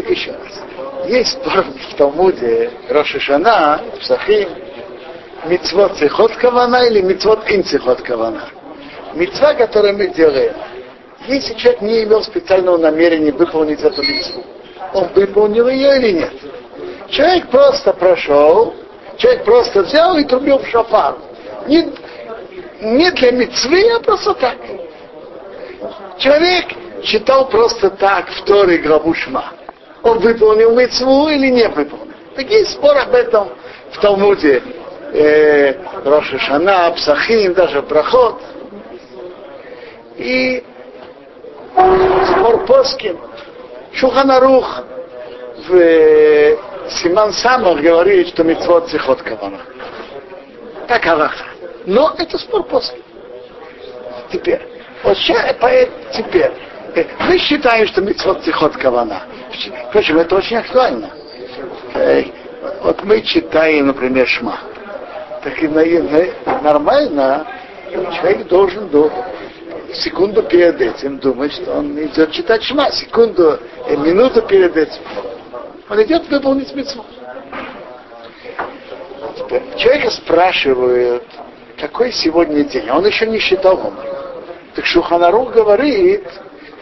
Так еще раз. Есть спор в Талмуде Рошишана, Псахим, мицвод цехот кавана или мицвод ин цехот кавана. Мицва, которую мы делаем, если человек не имел специального намерения выполнить эту мицву, он выполнил ее или нет? Человек просто прошел, человек просто взял и трубил в шафар. Не, не для мецвы, а просто так. Человек читал просто так в Торе главу Шма. Он выполнил мецву или не выполнил. Такие споры об этом в Талмуде. Э, Роша Шана, Псахим, даже Проход. И спор Поскин. Шуханарух в э, Симан Самах говорит, что мецвод цихот кавана. Так Аллаха. Но это спор после. Теперь. Вот сейчас, теперь. Э, мы считаем, что мецвод цихот кавана. Впрочем, это очень актуально. Вот мы читаем, например, Шма. Так и нормально человек должен до секунду перед этим думать, что он идет читать Шма. Секунду, э, минуту перед этим. Он идет выполнить мецву. Человека спрашивают, какой сегодня день. Он еще не считал умер. Так Шуханарух говорит,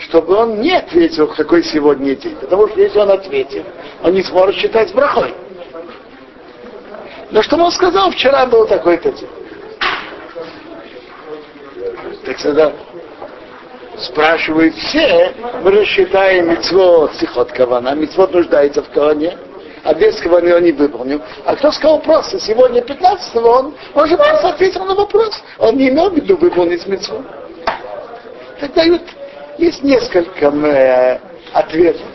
чтобы он не ответил, какой сегодня день. Потому что если он ответит, он не сможет считать брахой. Но что он сказал, вчера был такой-то день. Так тогда спрашивают все, мы рассчитаем митцвот сихот кавана, митцвот нуждается в каване, а без каваны он не выполнил. А кто сказал просто, сегодня 15 он, он же просто ответил на вопрос. Он не имел в виду выполнить митцвот. Так дают, есть несколько э, ответов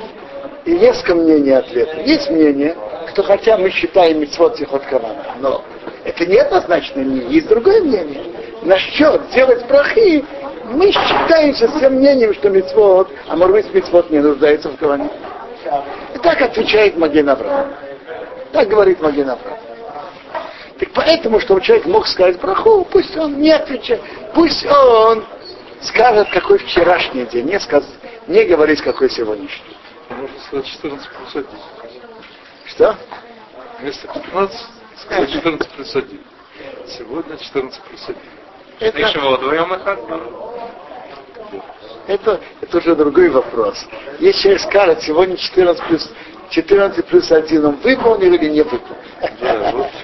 и несколько мнений ответов. Есть мнение, что хотя мы считаем митцвот сихот кавана, но это не однозначное мнение, есть другое мнение. Насчет делать брахи мы считаемся с тем мнением, что мецвод, а может быть мецвод не нуждается в каване. И так отвечает Маген Авраам. Так говорит Маген Авраам. Так поэтому, чтобы человек мог сказать браху, пусть он не отвечает. Пусть он скажет, какой вчерашний день, не, сказ... не говорить, какой сегодняшний. Можно сказать 14 плюс 1. Что? Вместо 15 сказать 14 плюс 1. Сегодня 14 плюс 1. Это, это, это уже другой вопрос. Если человек скажет, сегодня 14 плюс, 14 плюс 1 он выполнил или не выполнил.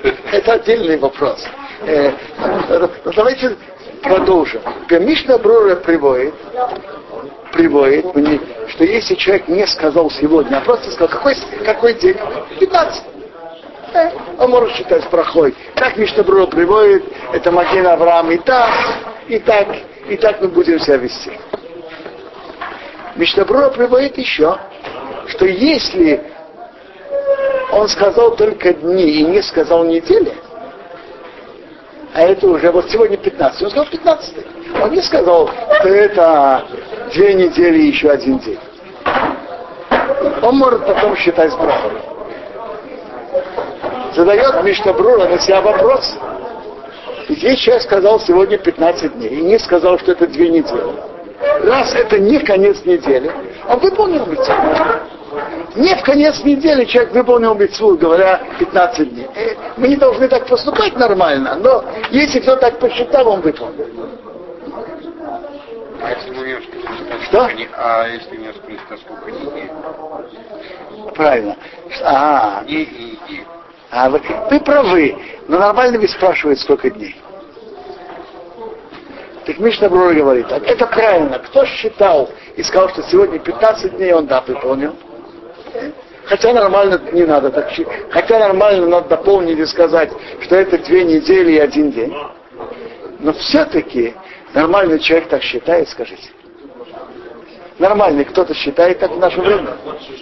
Это отдельный вопрос. Э, давайте продолжим. Мишна Брура приводит, приводит что если человек не сказал сегодня, а просто сказал, какой, какой день? 15 он может считать прохой. Так Мишнабрура приводит, это Маген Авраам и так, и так, и так мы будем себя вести. Мишнабрура приводит еще, что если он сказал только дни и не сказал недели, а это уже вот сегодня 15, он сказал 15. Он не сказал, что это две недели и еще один день. Он может потом считать брахой задает Мишнабрура на себя вопрос. Здесь человек сказал сегодня 15 дней и не сказал, что это две недели. Раз это не конец недели, он выполнил митцву. Не в конец недели человек выполнил митцву, говоря 15 дней. Э, мы не должны так поступать нормально, но если кто так посчитал, он выполнил. А если мы не Что? А если не спросить, а сколько недель? Правильно. А, Дней и недель. А вы, вы правы, но нормально ведь спрашивают, сколько дней. Так Мишна Брура говорит, это правильно. Кто считал и сказал, что сегодня 15 дней, он да, выполнил. Хотя нормально не надо так Хотя нормально надо дополнить и сказать, что это две недели и один день. Но все-таки нормальный человек так считает, скажите. Нормальный кто-то считает так в наше время?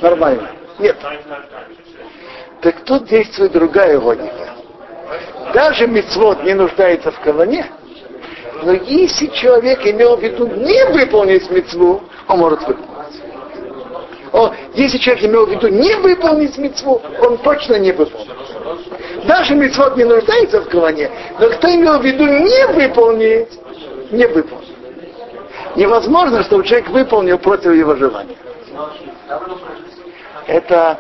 Нормально. Нет так тут действует другая логика. Даже мецвод не нуждается в каване, но если человек имел в виду не выполнить мецву, он может выполнить. О, если человек имел в виду не выполнить мецву, он точно не выполнит. Даже мецвод не нуждается в каване, но кто имел в виду не выполнить, не выполнит. Невозможно, чтобы человек выполнил против его желания. это,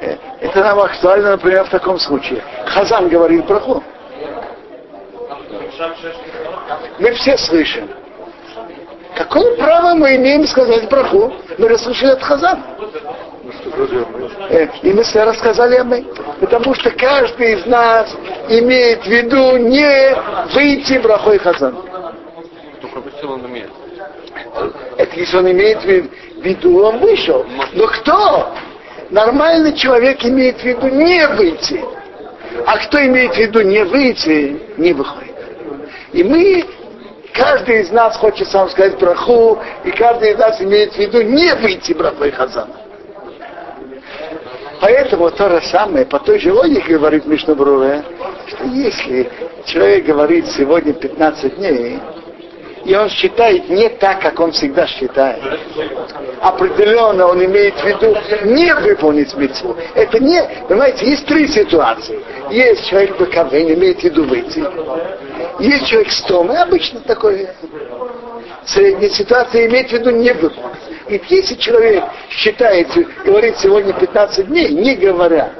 э, это нам актуально, например, в таком случае. Хазан говорит браху. Мы все слышим. Какое право мы имеем сказать браху? Мы расслышали от Хазана. Э, и мы все рассказали о мы. Потому что каждый из нас имеет в виду не выйти брахой Хазан. Это если он имеет в виду, он вышел. Но кто? Нормальный человек имеет в виду не выйти. А кто имеет в виду не выйти, не выходит. И мы, каждый из нас хочет сам сказать браху, и каждый из нас имеет в виду не выйти брахой Хазана. Поэтому то же самое, по той же логике говорит Мишнабруре, что если человек говорит сегодня 15 дней, и он считает не так, как он всегда считает. Определенно он имеет в виду не выполнить митцву. Это не, понимаете, есть три ситуации. Есть человек БКВ, имеет в виду выйти. Есть человек с и обычно такой средняя ситуация имеет в виду не выполнить. И если человек считает, говорит сегодня 15 дней, не говоря,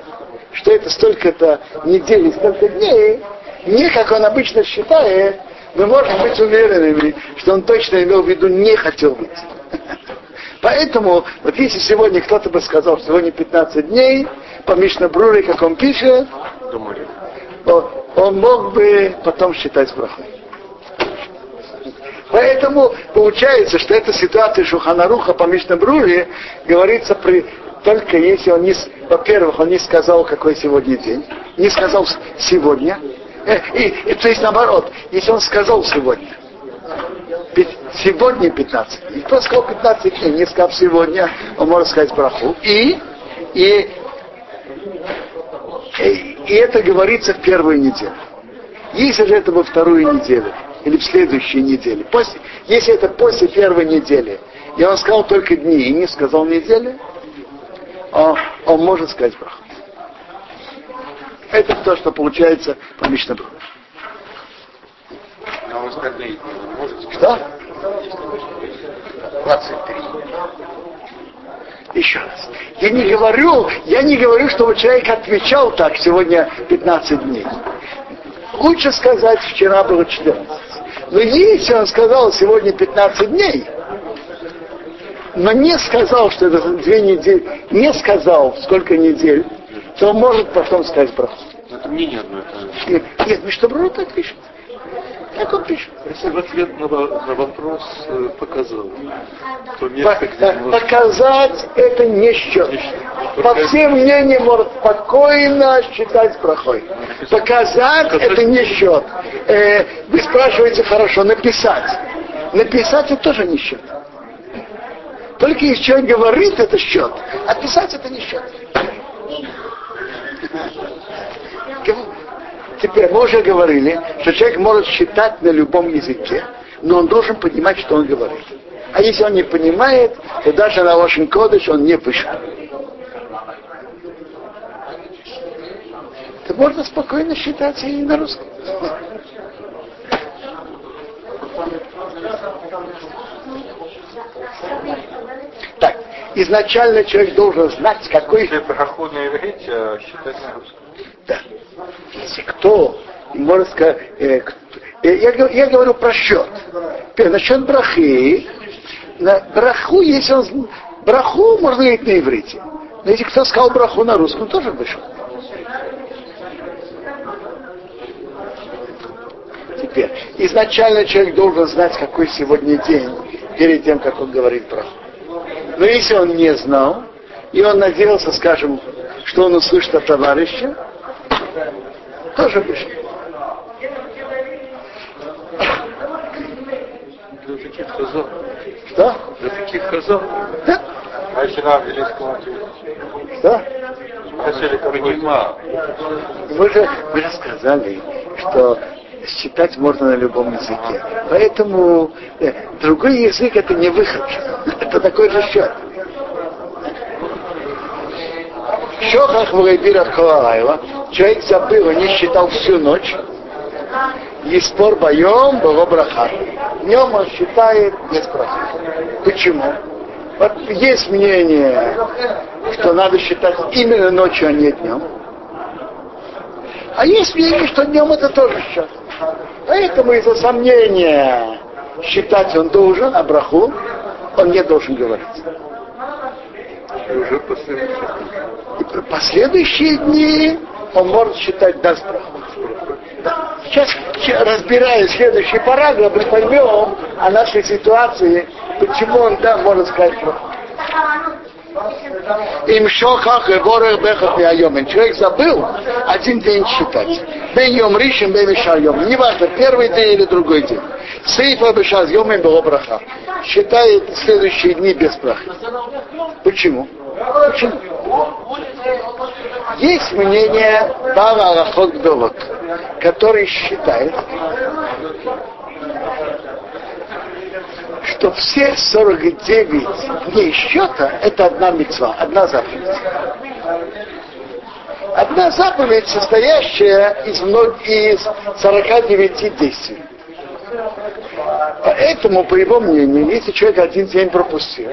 что это столько-то недель, столько дней, не как он обычно считает, мы можем быть уверенными, что он точно имел в виду не хотел быть. Поэтому, вот если сегодня кто-то бы сказал, что сегодня 15 дней, по Мишнабруре, как он пишет, он мог бы потом считать брахой. Поэтому получается, что эта ситуация Шуханаруха по Мишнабруре говорится при, только если он не, во-первых, он не сказал, какой сегодня день, не сказал сегодня, и, и, то есть наоборот, если он сказал сегодня, сегодня 15, и кто сказал 15 дней, не сказал сегодня, он может сказать браху. И, и, и, это говорится в первую неделю. Если же это во вторую неделю, или в следующей неделе, после, если это после первой недели, и он сказал только дни и не сказал недели, он, он может сказать браху. Это то, что получается по Мишнабру. Но остальные можете Что? 23. Еще раз. Я не говорю, я не говорю, чтобы человек отвечал так сегодня 15 дней. Лучше сказать, вчера было 14. Но если он сказал сегодня 15 дней, но не сказал, что это две недели, не сказал, сколько недель, то он может потом сказать браху. Это мнение одно. Это... Нет, нет Мишнабру так пишет. Как он пишет? Если в ответ на, на вопрос э, показал, то По- место, где можно... показать это не счет. Не счет. По всем мнениям может спокойно считать прохой. Показать это не счет. Э, вы спрашиваете хорошо, написать. Написать это тоже не счет. Только если человек говорит, это счет. А писать это не счет. Теперь мы уже говорили, что человек может считать на любом языке, но он должен понимать, что он говорит. А если он не понимает, то даже на Лошен Кодыш он не пишет. То можно спокойно считать и на русском. Так, изначально человек должен знать, какой Если браху на иврите, а считать на русском. Если кто, можно сказать, э, э, я, я говорю про счет. Насчет брахи, на браху, если он, браху можно говорить на иврите. Но если кто сказал браху на русском, тоже вышел. Теперь, изначально человек должен знать, какой сегодня день, перед тем, как он говорит браху. Но если он не знал, и он надеялся, скажем, что он услышит от товарища, тоже вышел. Для таких хазал. Что? Для таких хазал. Да? А если на английском ответить? Что? Хотели понимал. Мы же, мы же сказали, что считать можно на любом языке. Поэтому э, другой язык это не выход. Это такой же счет. Шохах Варайбира Халаева, человек забыл, он не считал всю ночь. Еспор боем было браха. Днем он считает без браха. Почему? Вот есть мнение, что надо считать именно ночью, а не днем. А есть мнение, что днем это тоже счет. Поэтому из-за сомнения считать он должен, а браху он не должен говорить. И уже последующие. И последующие дни он может считать даст браху. Да. Сейчас, разбирая следующий параграф, мы поймем о нашей ситуации, почему он да, может сказать браху. Им шоках и горах бехах и Человек забыл один день считать. Бен йом ришим, бен йом. Неважно, первый день или другой день. Сейфа бешаз йомин было браха. Считает следующие дни без браха. Почему? Есть мнение Бава Аллахот Гдолот, который считает, что все 49 дней счета это одна мецва, одна заповедь. Одна заповедь, состоящая из, мног... из 49 действий. Поэтому, по его мнению, если человек один день пропустил,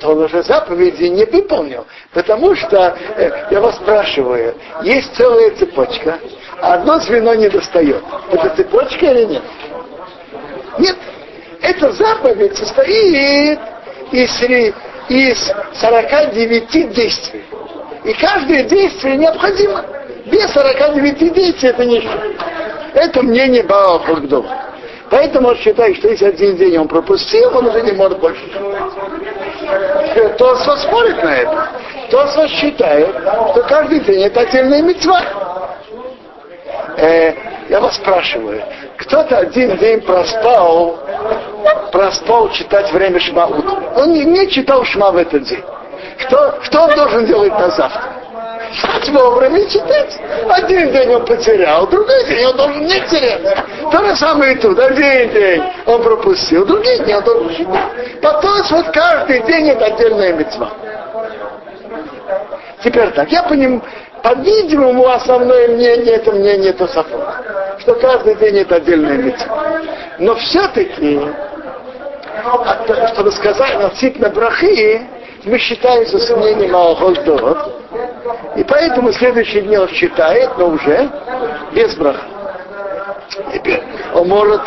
то он уже заповеди не выполнил. Потому что, э, я вас спрашиваю, есть целая цепочка, а одно звено не достает. Это цепочка или нет? Нет. Эта заповедь состоит из, из 49 действий. И каждое действие необходимо. Без 49 действий это ничего. Это мнение Хогдова. Поэтому он считает, что если один день он пропустил, он уже не может больше. Тосфот спорит на это. Тосфот считает, что каждый день это отдельная мецва. Э, я вас спрашиваю, кто-то один день проспал, проспал читать время Шмаут. Он не, не читал Шма в этот день. Кто, он должен делать на завтра? Встать вовремя и читать. Один день он потерял, другой день он должен не терять. То же самое и тут. Один день он пропустил, другой день он должен читать. Потом вот каждый день это отдельная мецва. Теперь так, я понимаю, по-видимому, основное мнение это мнение Тософа, что каждый день это отдельная мецва. Но все-таки, чтобы сказать относительно брахи, мы считаем со мнением Алхоздорот, и поэтому следующий день он считает, но уже без браха. Теперь он может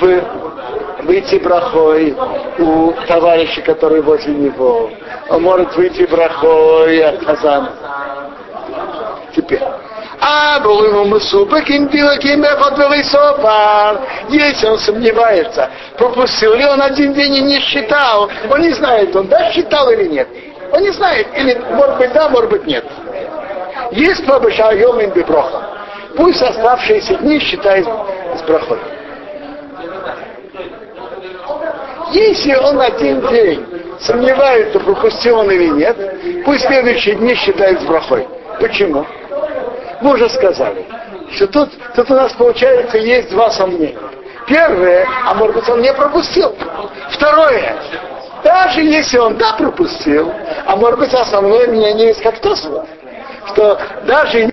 выйти брахой у товарища, который возле него. Он может выйти брахой от Хазана. Теперь. А Если он сомневается, пропустил ли он один день и не считал, он не знает, он да считал или нет. Он не знает, или может быть да, может быть нет. Есть побышал Йомин Биброха. Пусть оставшиеся дни считает с брахой. Если он один день сомневается, пропустил он или нет, пусть следующие дни считает с брахой. Почему? Мы уже сказали, что тут, тут у нас получается есть два сомнения. Первое, а может быть он не пропустил. Второе, даже если он да пропустил, а может быть основное мнение есть как то, что даже